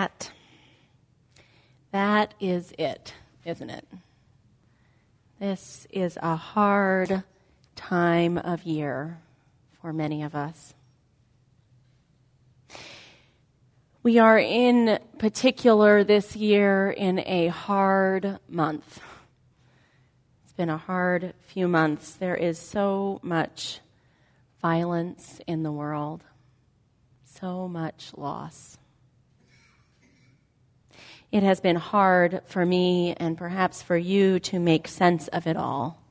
that, that is it, isn't it? This is a hard time of year for many of us. We are in particular this year in a hard month. It's been a hard few months. There is so much violence in the world, so much loss. It has been hard for me and perhaps for you to make sense of it all,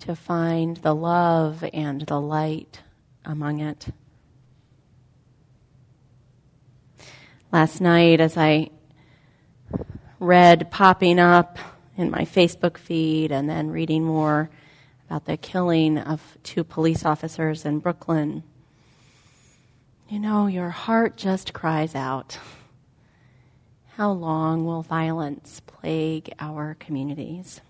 to find the love and the light among it. Last night, as I read popping up in my Facebook feed and then reading more about the killing of two police officers in Brooklyn, you know, your heart just cries out. How long will violence plague our communities?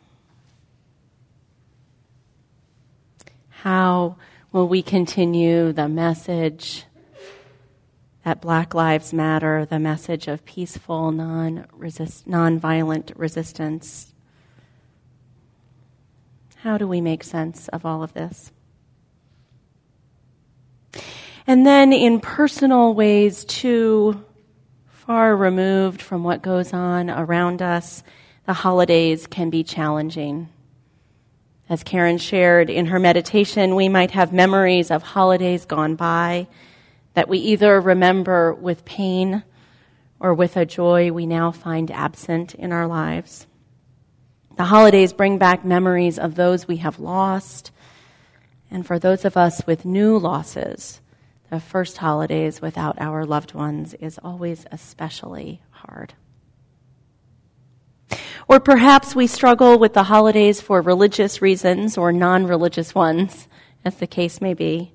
How will we continue the message that Black Lives Matter, the message of peaceful, non-resist, non-violent resistance? How do we make sense of all of this? And then in personal ways, too, far removed from what goes on around us, the holidays can be challenging. As Karen shared in her meditation, we might have memories of holidays gone by that we either remember with pain or with a joy we now find absent in our lives. The holidays bring back memories of those we have lost, and for those of us with new losses, the first holidays without our loved ones is always especially hard. Or perhaps we struggle with the holidays for religious reasons or non religious ones, as the case may be.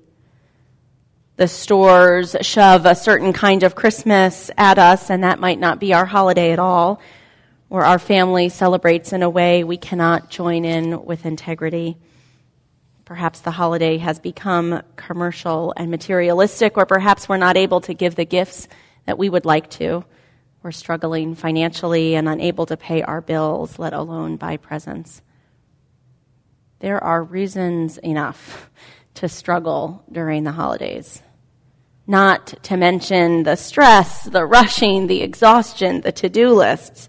The stores shove a certain kind of Christmas at us, and that might not be our holiday at all. Or our family celebrates in a way we cannot join in with integrity. Perhaps the holiday has become commercial and materialistic, or perhaps we're not able to give the gifts that we would like to. We're struggling financially and unable to pay our bills, let alone buy presents. There are reasons enough to struggle during the holidays. Not to mention the stress, the rushing, the exhaustion, the to do lists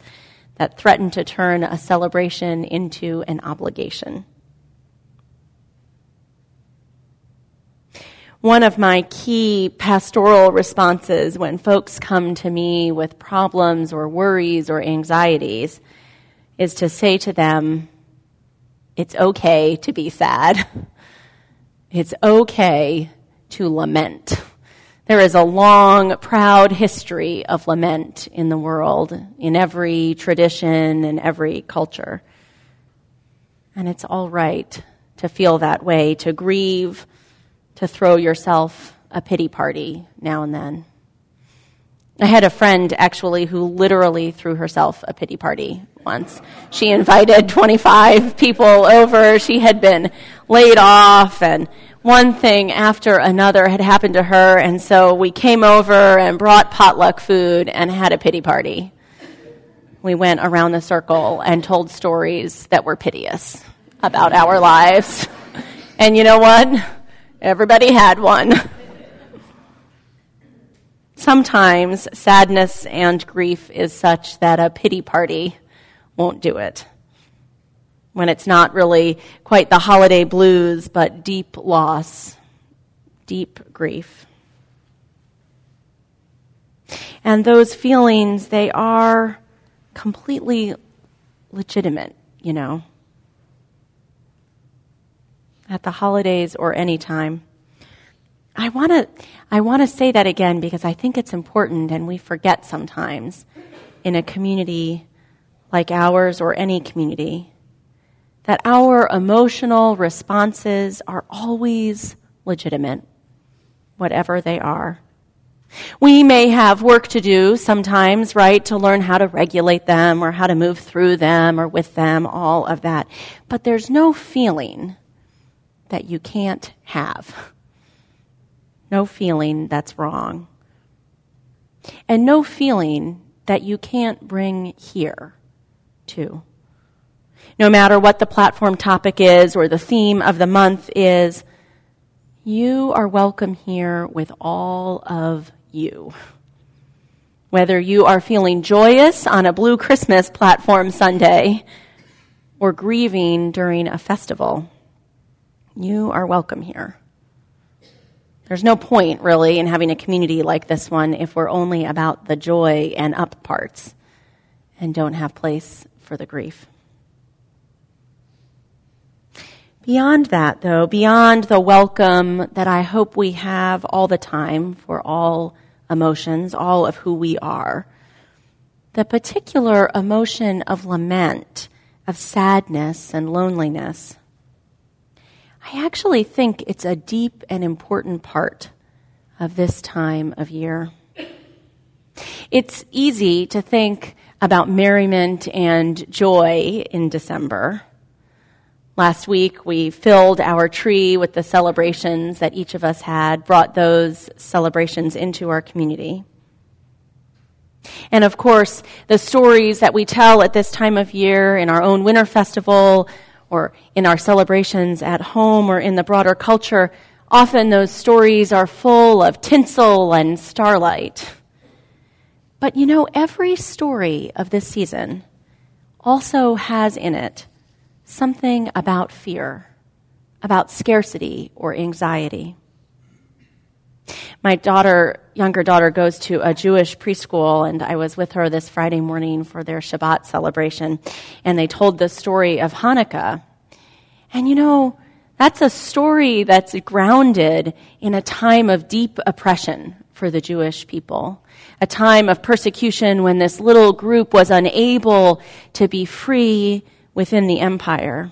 that threaten to turn a celebration into an obligation. One of my key pastoral responses when folks come to me with problems or worries or anxieties is to say to them, it's okay to be sad. It's okay to lament. There is a long, proud history of lament in the world, in every tradition, in every culture. And it's all right to feel that way, to grieve, to throw yourself a pity party now and then. I had a friend actually who literally threw herself a pity party once. She invited 25 people over. She had been laid off and one thing after another had happened to her and so we came over and brought potluck food and had a pity party. We went around the circle and told stories that were piteous about our lives. And you know what? Everybody had one. Sometimes sadness and grief is such that a pity party won't do it. When it's not really quite the holiday blues, but deep loss, deep grief. And those feelings, they are completely legitimate, you know at the holidays or any time. I want to I want to say that again because I think it's important and we forget sometimes in a community like ours or any community that our emotional responses are always legitimate whatever they are. We may have work to do sometimes, right, to learn how to regulate them or how to move through them or with them, all of that. But there's no feeling that you can't have. No feeling that's wrong. and no feeling that you can't bring here too. No matter what the platform topic is or the theme of the month is, you are welcome here with all of you. Whether you are feeling joyous on a Blue Christmas platform Sunday or grieving during a festival, you are welcome here. There's no point, really, in having a community like this one if we're only about the joy and up parts and don't have place for the grief. Beyond that, though, beyond the welcome that I hope we have all the time for all emotions, all of who we are, the particular emotion of lament, of sadness and loneliness, I actually think it's a deep and important part of this time of year. It's easy to think about merriment and joy in December. Last week, we filled our tree with the celebrations that each of us had, brought those celebrations into our community. And of course, the stories that we tell at this time of year in our own winter festival or in our celebrations at home or in the broader culture, often those stories are full of tinsel and starlight. But you know, every story of this season also has in it something about fear, about scarcity or anxiety. My daughter, younger daughter, goes to a Jewish preschool, and I was with her this Friday morning for their Shabbat celebration, and they told the story of Hanukkah. And you know, that's a story that's grounded in a time of deep oppression for the Jewish people. A time of persecution when this little group was unable to be free within the empire.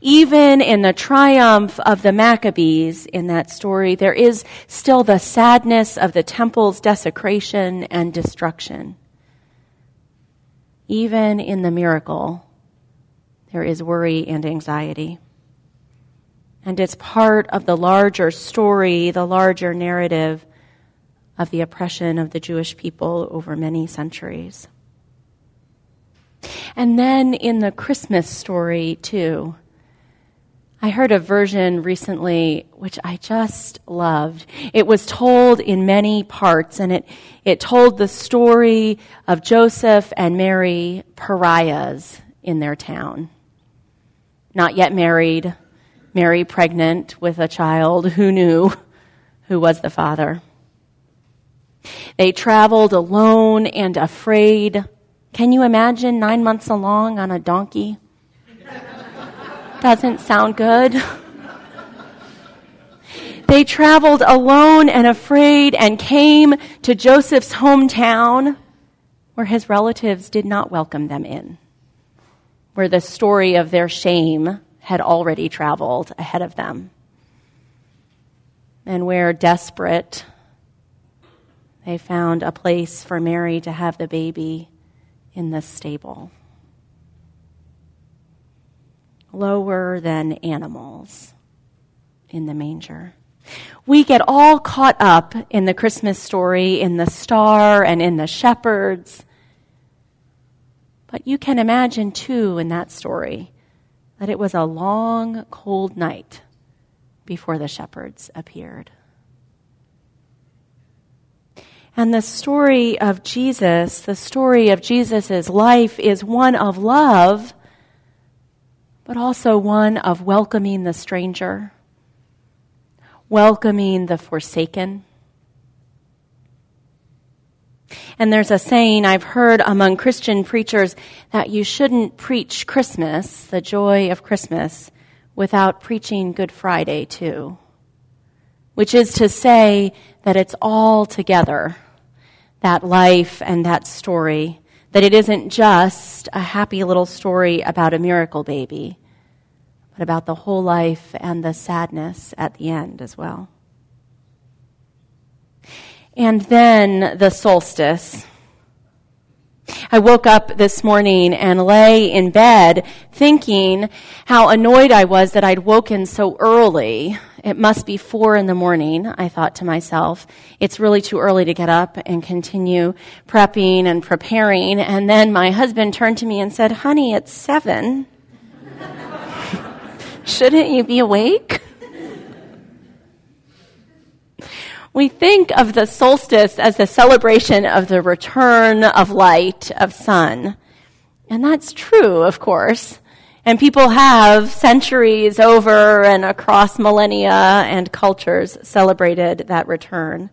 Even in the triumph of the Maccabees in that story, there is still the sadness of the temple's desecration and destruction. Even in the miracle, there is worry and anxiety. And it's part of the larger story, the larger narrative of the oppression of the Jewish people over many centuries. And then in the Christmas story, too, I heard a version recently which I just loved. It was told in many parts and it, it told the story of Joseph and Mary, pariahs in their town. Not yet married, Mary pregnant with a child who knew who was the father. They traveled alone and afraid. Can you imagine nine months along on a donkey? Doesn't sound good. They traveled alone and afraid and came to Joseph's hometown where his relatives did not welcome them in, where the story of their shame had already traveled ahead of them. And where desperate, they found a place for Mary to have the baby in the stable. Lower than animals in the manger. We get all caught up in the Christmas story, in the star and in the shepherds. But you can imagine, too, in that story, that it was a long, cold night before the shepherds appeared. And the story of Jesus, the story of Jesus' life is one of love, but also one of welcoming the stranger, welcoming the forsaken, and there's a saying I've heard among Christian preachers that you shouldn't preach Christmas, the joy of Christmas, without preaching Good Friday too. Which is to say that it's all together, that life and that story, that it isn't just a happy little story about a miracle baby, but about the whole life and the sadness at the end as well. And then the solstice. I woke up this morning and lay in bed thinking how annoyed I was that I'd woken so early It must be four in the morning, I thought to myself. It's really too early to get up and continue prepping and preparing. And then my husband turned to me and said, Honey, it's seven. Shouldn't you be awake? We think of the solstice as the celebration of the return of light, of sun. And that's true, of course. And people have centuries over and across millennia and cultures celebrated that return.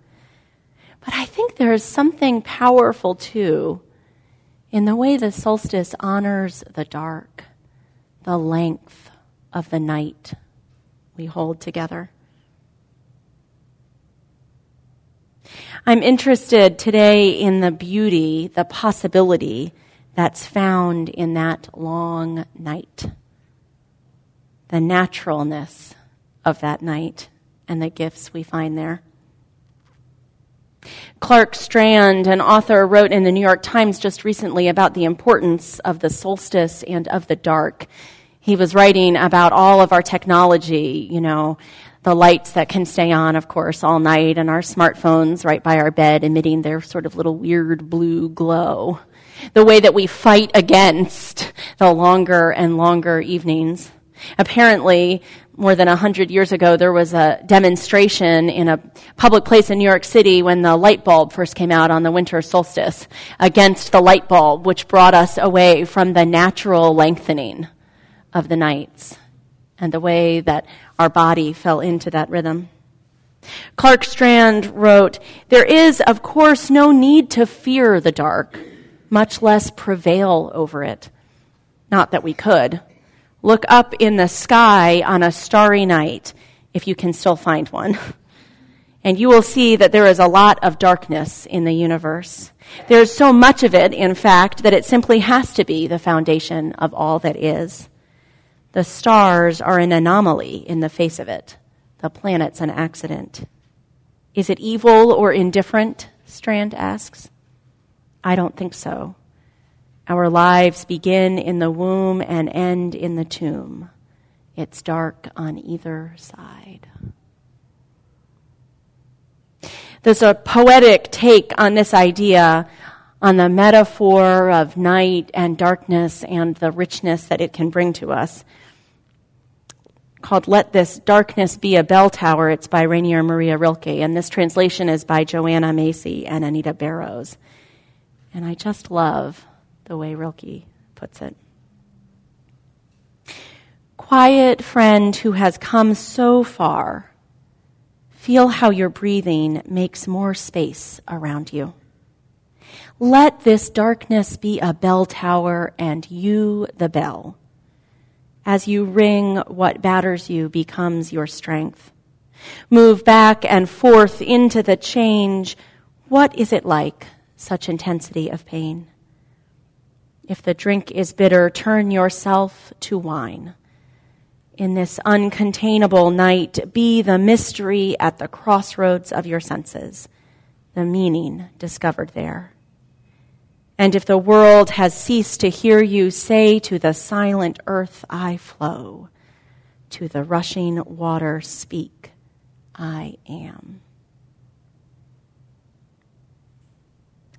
But I think there is something powerful too in the way the solstice honors the dark, the length of the night we hold together. I'm interested today in the beauty, the possibility that's found in that long night. The naturalness of that night and the gifts we find there. Clark Strand, an author, wrote in the New York Times just recently about the importance of the solstice and of the dark. He was writing about all of our technology, you know, the lights that can stay on, of course, all night, and our smartphones right by our bed emitting their sort of little weird blue glow. The way that we fight against the longer and longer evenings. Apparently, more than a hundred years ago, there was a demonstration in a public place in New York City when the light bulb first came out on the winter solstice against the light bulb, which brought us away from the natural lengthening of the nights and the way that our body fell into that rhythm. Clark Strand wrote, There is, of course, no need to fear the dark, much less prevail over it. Not that we could. Look up in the sky on a starry night, if you can still find one, and you will see that there is a lot of darkness in the universe. There's so much of it, in fact, that it simply has to be the foundation of all that is. The stars are an anomaly in the face of it. The planet's an accident. Is it evil or indifferent? Strand asks. I don't think so. Our lives begin in the womb and end in the tomb. It's dark on either side. There's a poetic take on this idea, on the metaphor of night and darkness and the richness that it can bring to us called Let This Darkness Be a Bell Tower. It's by Rainer Maria Rilke, and this translation is by Joanna Macy and Anita Barrows. And I just love the way Rilke puts it. Quiet friend who has come so far, feel how your breathing makes more space around you. Let this darkness be a bell tower and you the bell as you ring, what batters you becomes your strength. Move back and forth into the change. What is it like, such intensity of pain? If the drink is bitter, turn yourself to wine. In this uncontainable night, be the mystery at the crossroads of your senses, the meaning discovered there. And if the world has ceased to hear you, say to the silent earth, I flow. To the rushing water, speak, I am.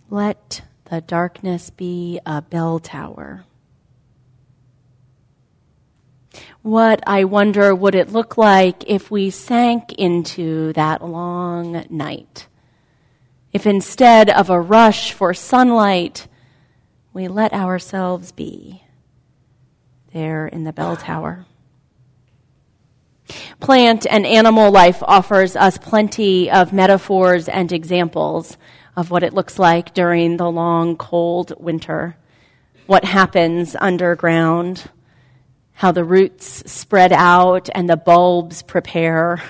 Let the darkness be a bell tower. What, I wonder, would it look like if we sank into that long night? If instead of a rush for sunlight, we let ourselves be there in the bell tower. Plant and animal life offers us plenty of metaphors and examples of what it looks like during the long, cold winter, what happens underground, how the roots spread out and the bulbs prepare,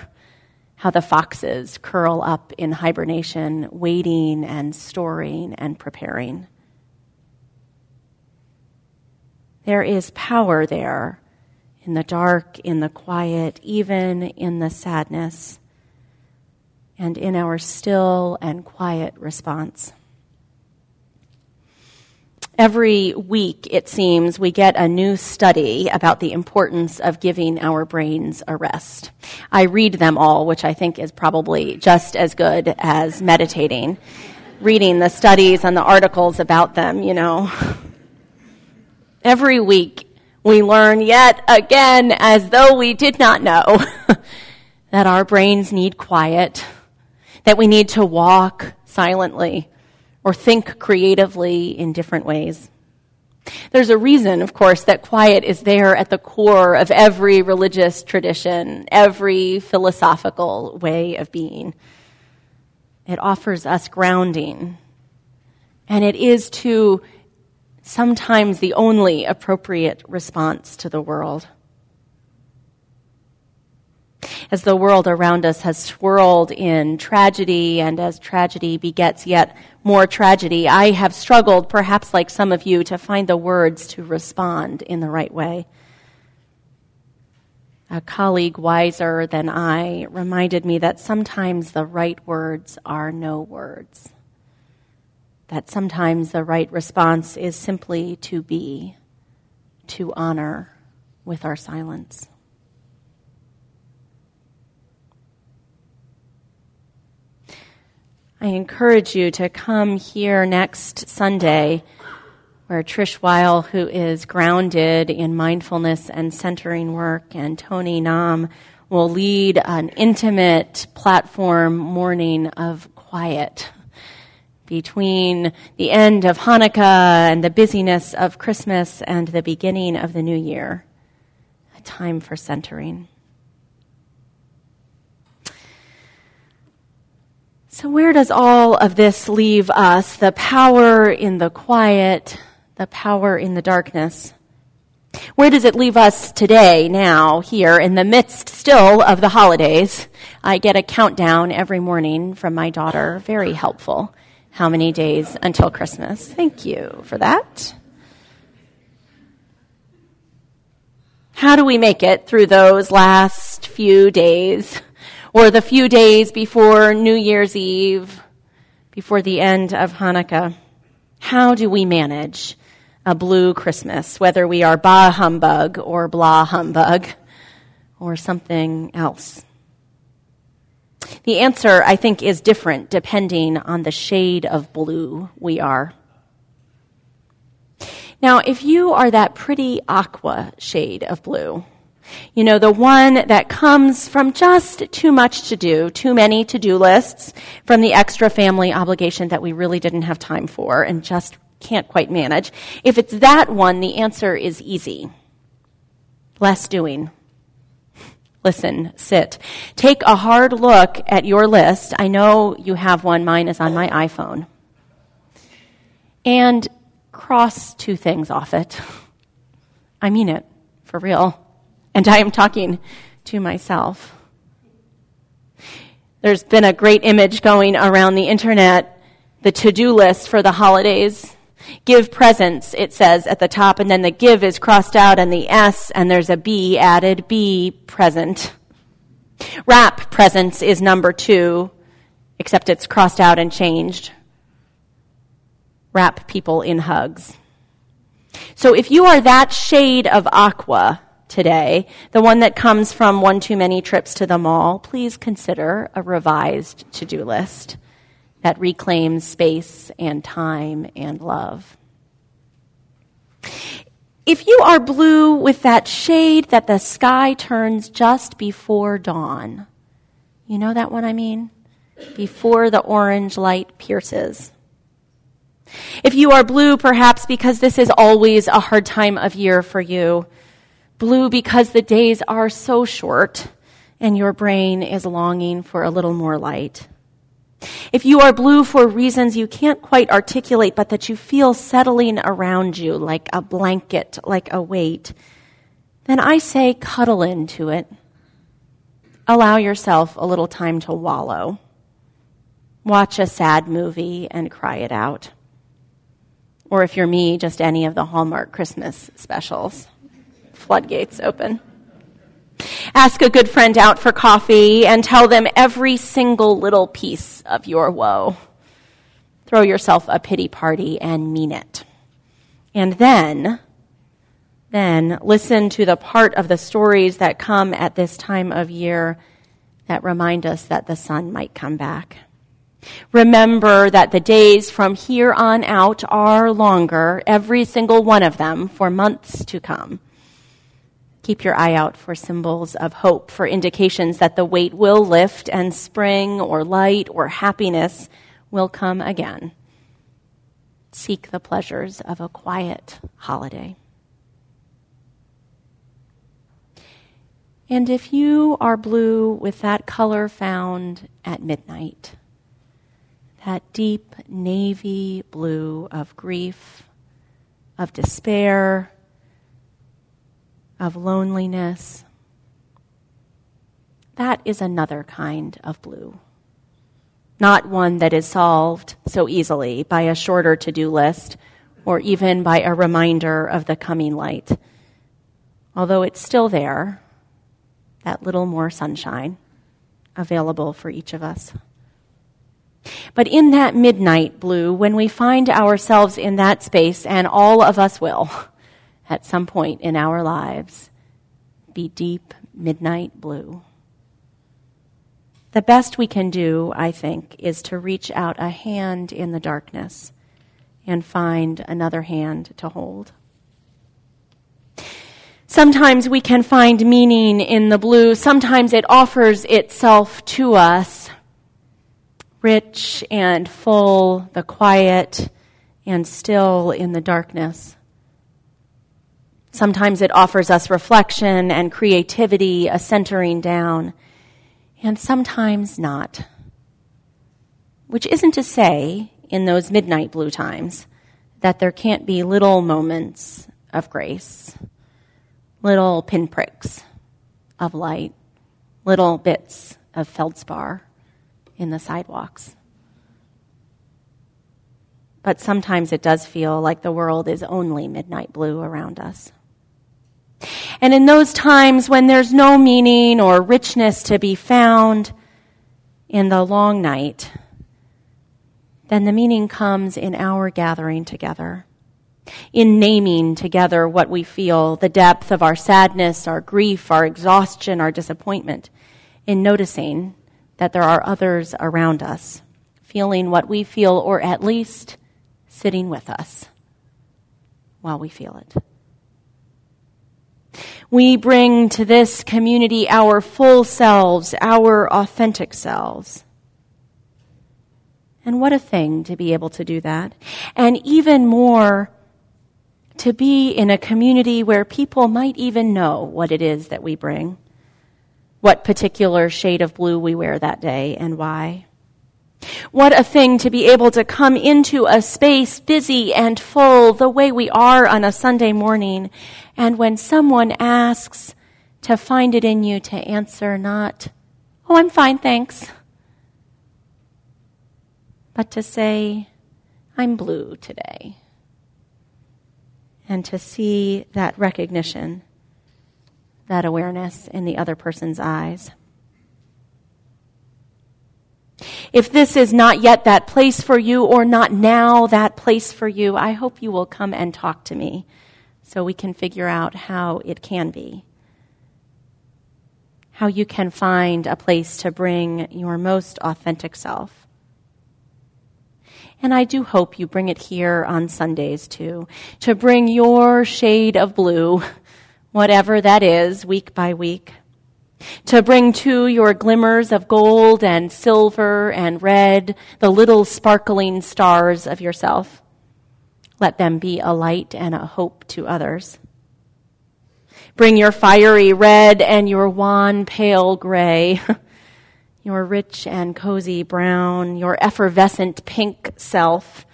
how the foxes curl up in hibernation, waiting and storing and preparing. There is power there in the dark, in the quiet, even in the sadness, and in our still and quiet response. Every week, it seems, we get a new study about the importance of giving our brains a rest. I read them all, which I think is probably just as good as meditating. Reading the studies and the articles about them, you know. Every week, we learn yet again, as though we did not know, that our brains need quiet, that we need to walk silently, or think creatively in different ways. There's a reason, of course, that quiet is there at the core of every religious tradition, every philosophical way of being. It offers us grounding. And it is, too, sometimes the only appropriate response to the world as the world around us has swirled in tragedy and as tragedy begets yet more tragedy, I have struggled, perhaps like some of you, to find the words to respond in the right way. A colleague wiser than I reminded me that sometimes the right words are no words. That sometimes the right response is simply to be, to honor with our silence. I encourage you to come here next Sunday where Trish Weil, who is grounded in mindfulness and centering work, and Tony Nam will lead an intimate platform morning of quiet between the end of Hanukkah and the busyness of Christmas and the beginning of the new year. A time for centering. So, where does all of this leave us? The power in the quiet, the power in the darkness. Where does it leave us today, now, here, in the midst still of the holidays? I get a countdown every morning from my daughter. Very helpful. How many days until Christmas? Thank you for that. How do we make it through those last few days? Or the few days before New Year's Eve, before the end of Hanukkah. How do we manage a blue Christmas, whether we are bah humbug or blah humbug or something else? The answer, I think, is different depending on the shade of blue we are. Now, if you are that pretty aqua shade of blue, you know, the one that comes from just too much to do, too many to do lists, from the extra family obligation that we really didn't have time for and just can't quite manage. If it's that one, the answer is easy. Less doing. Listen, sit. Take a hard look at your list. I know you have one. Mine is on my iPhone. And cross two things off it. I mean it, for real and I am talking to myself. There's been a great image going around the internet, the to-do list for the holidays. Give presents, it says at the top, and then the give is crossed out and the S, and there's a B added, B present. Wrap presents is number two, except it's crossed out and changed. Wrap people in hugs. So if you are that shade of aqua, today, the one that comes from one too many trips to the mall, please consider a revised to do list that reclaims space and time and love. If you are blue with that shade that the sky turns just before dawn, you know that one I mean? Before the orange light pierces. If you are blue, perhaps because this is always a hard time of year for you, Blue because the days are so short and your brain is longing for a little more light. If you are blue for reasons you can't quite articulate, but that you feel settling around you like a blanket, like a weight, then I say cuddle into it. Allow yourself a little time to wallow. Watch a sad movie and cry it out. Or if you're me, just any of the Hallmark Christmas specials floodgates open. Ask a good friend out for coffee and tell them every single little piece of your woe. Throw yourself a pity party and mean it. And then, then listen to the part of the stories that come at this time of year that remind us that the sun might come back. Remember that the days from here on out are longer, every single one of them, for months to come. Keep your eye out for symbols of hope, for indications that the weight will lift and spring or light or happiness will come again. Seek the pleasures of a quiet holiday. And if you are blue with that color found at midnight, that deep navy blue of grief, of despair, of loneliness, that is another kind of blue. Not one that is solved so easily by a shorter to do list or even by a reminder of the coming light. Although it's still there, that little more sunshine available for each of us. But in that midnight blue, when we find ourselves in that space, and all of us will at some point in our lives, be deep midnight blue. The best we can do, I think, is to reach out a hand in the darkness and find another hand to hold. Sometimes we can find meaning in the blue. Sometimes it offers itself to us, rich and full, the quiet and still in the darkness. Sometimes it offers us reflection and creativity, a centering down, and sometimes not. Which isn't to say, in those midnight blue times, that there can't be little moments of grace little pinpricks of light, little bits of feldspar in the sidewalks. But sometimes it does feel like the world is only midnight blue around us. And in those times when there's no meaning or richness to be found in the long night, then the meaning comes in our gathering together in naming together what we feel, the depth of our sadness, our grief, our exhaustion, our disappointment, in noticing that there are others around us feeling what we feel, or at least sitting with us while we feel it. We bring to this community our full selves, our authentic selves. And what a thing to be able to do that. And even more, to be in a community where people might even know what it is that we bring, what particular shade of blue we wear that day, and why. What a thing to be able to come into a space busy and full the way we are on a Sunday morning, and when someone asks, to find it in you to answer not, Oh, I'm fine, thanks. But to say, I'm blue today and to see that recognition, that awareness in the other person's eyes. If this is not yet that place for you or not now that place for you, I hope you will come and talk to me so we can figure out how it can be. How you can find a place to bring your most authentic self. And I do hope you bring it here on Sundays too, to bring your shade of blue, whatever that is, week by week. To bring too your glimmers of gold and silver and red, the little sparkling stars of yourself. Let them be a light and a hope to others. Bring your fiery red and your wan pale gray. your rich and cozy brown, your effervescent pink self,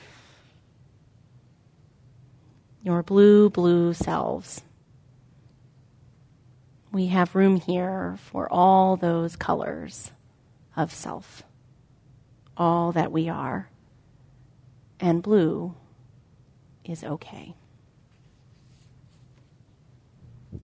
your blue, blue selves. We have room here for all those colors of self, all that we are. And blue is okay.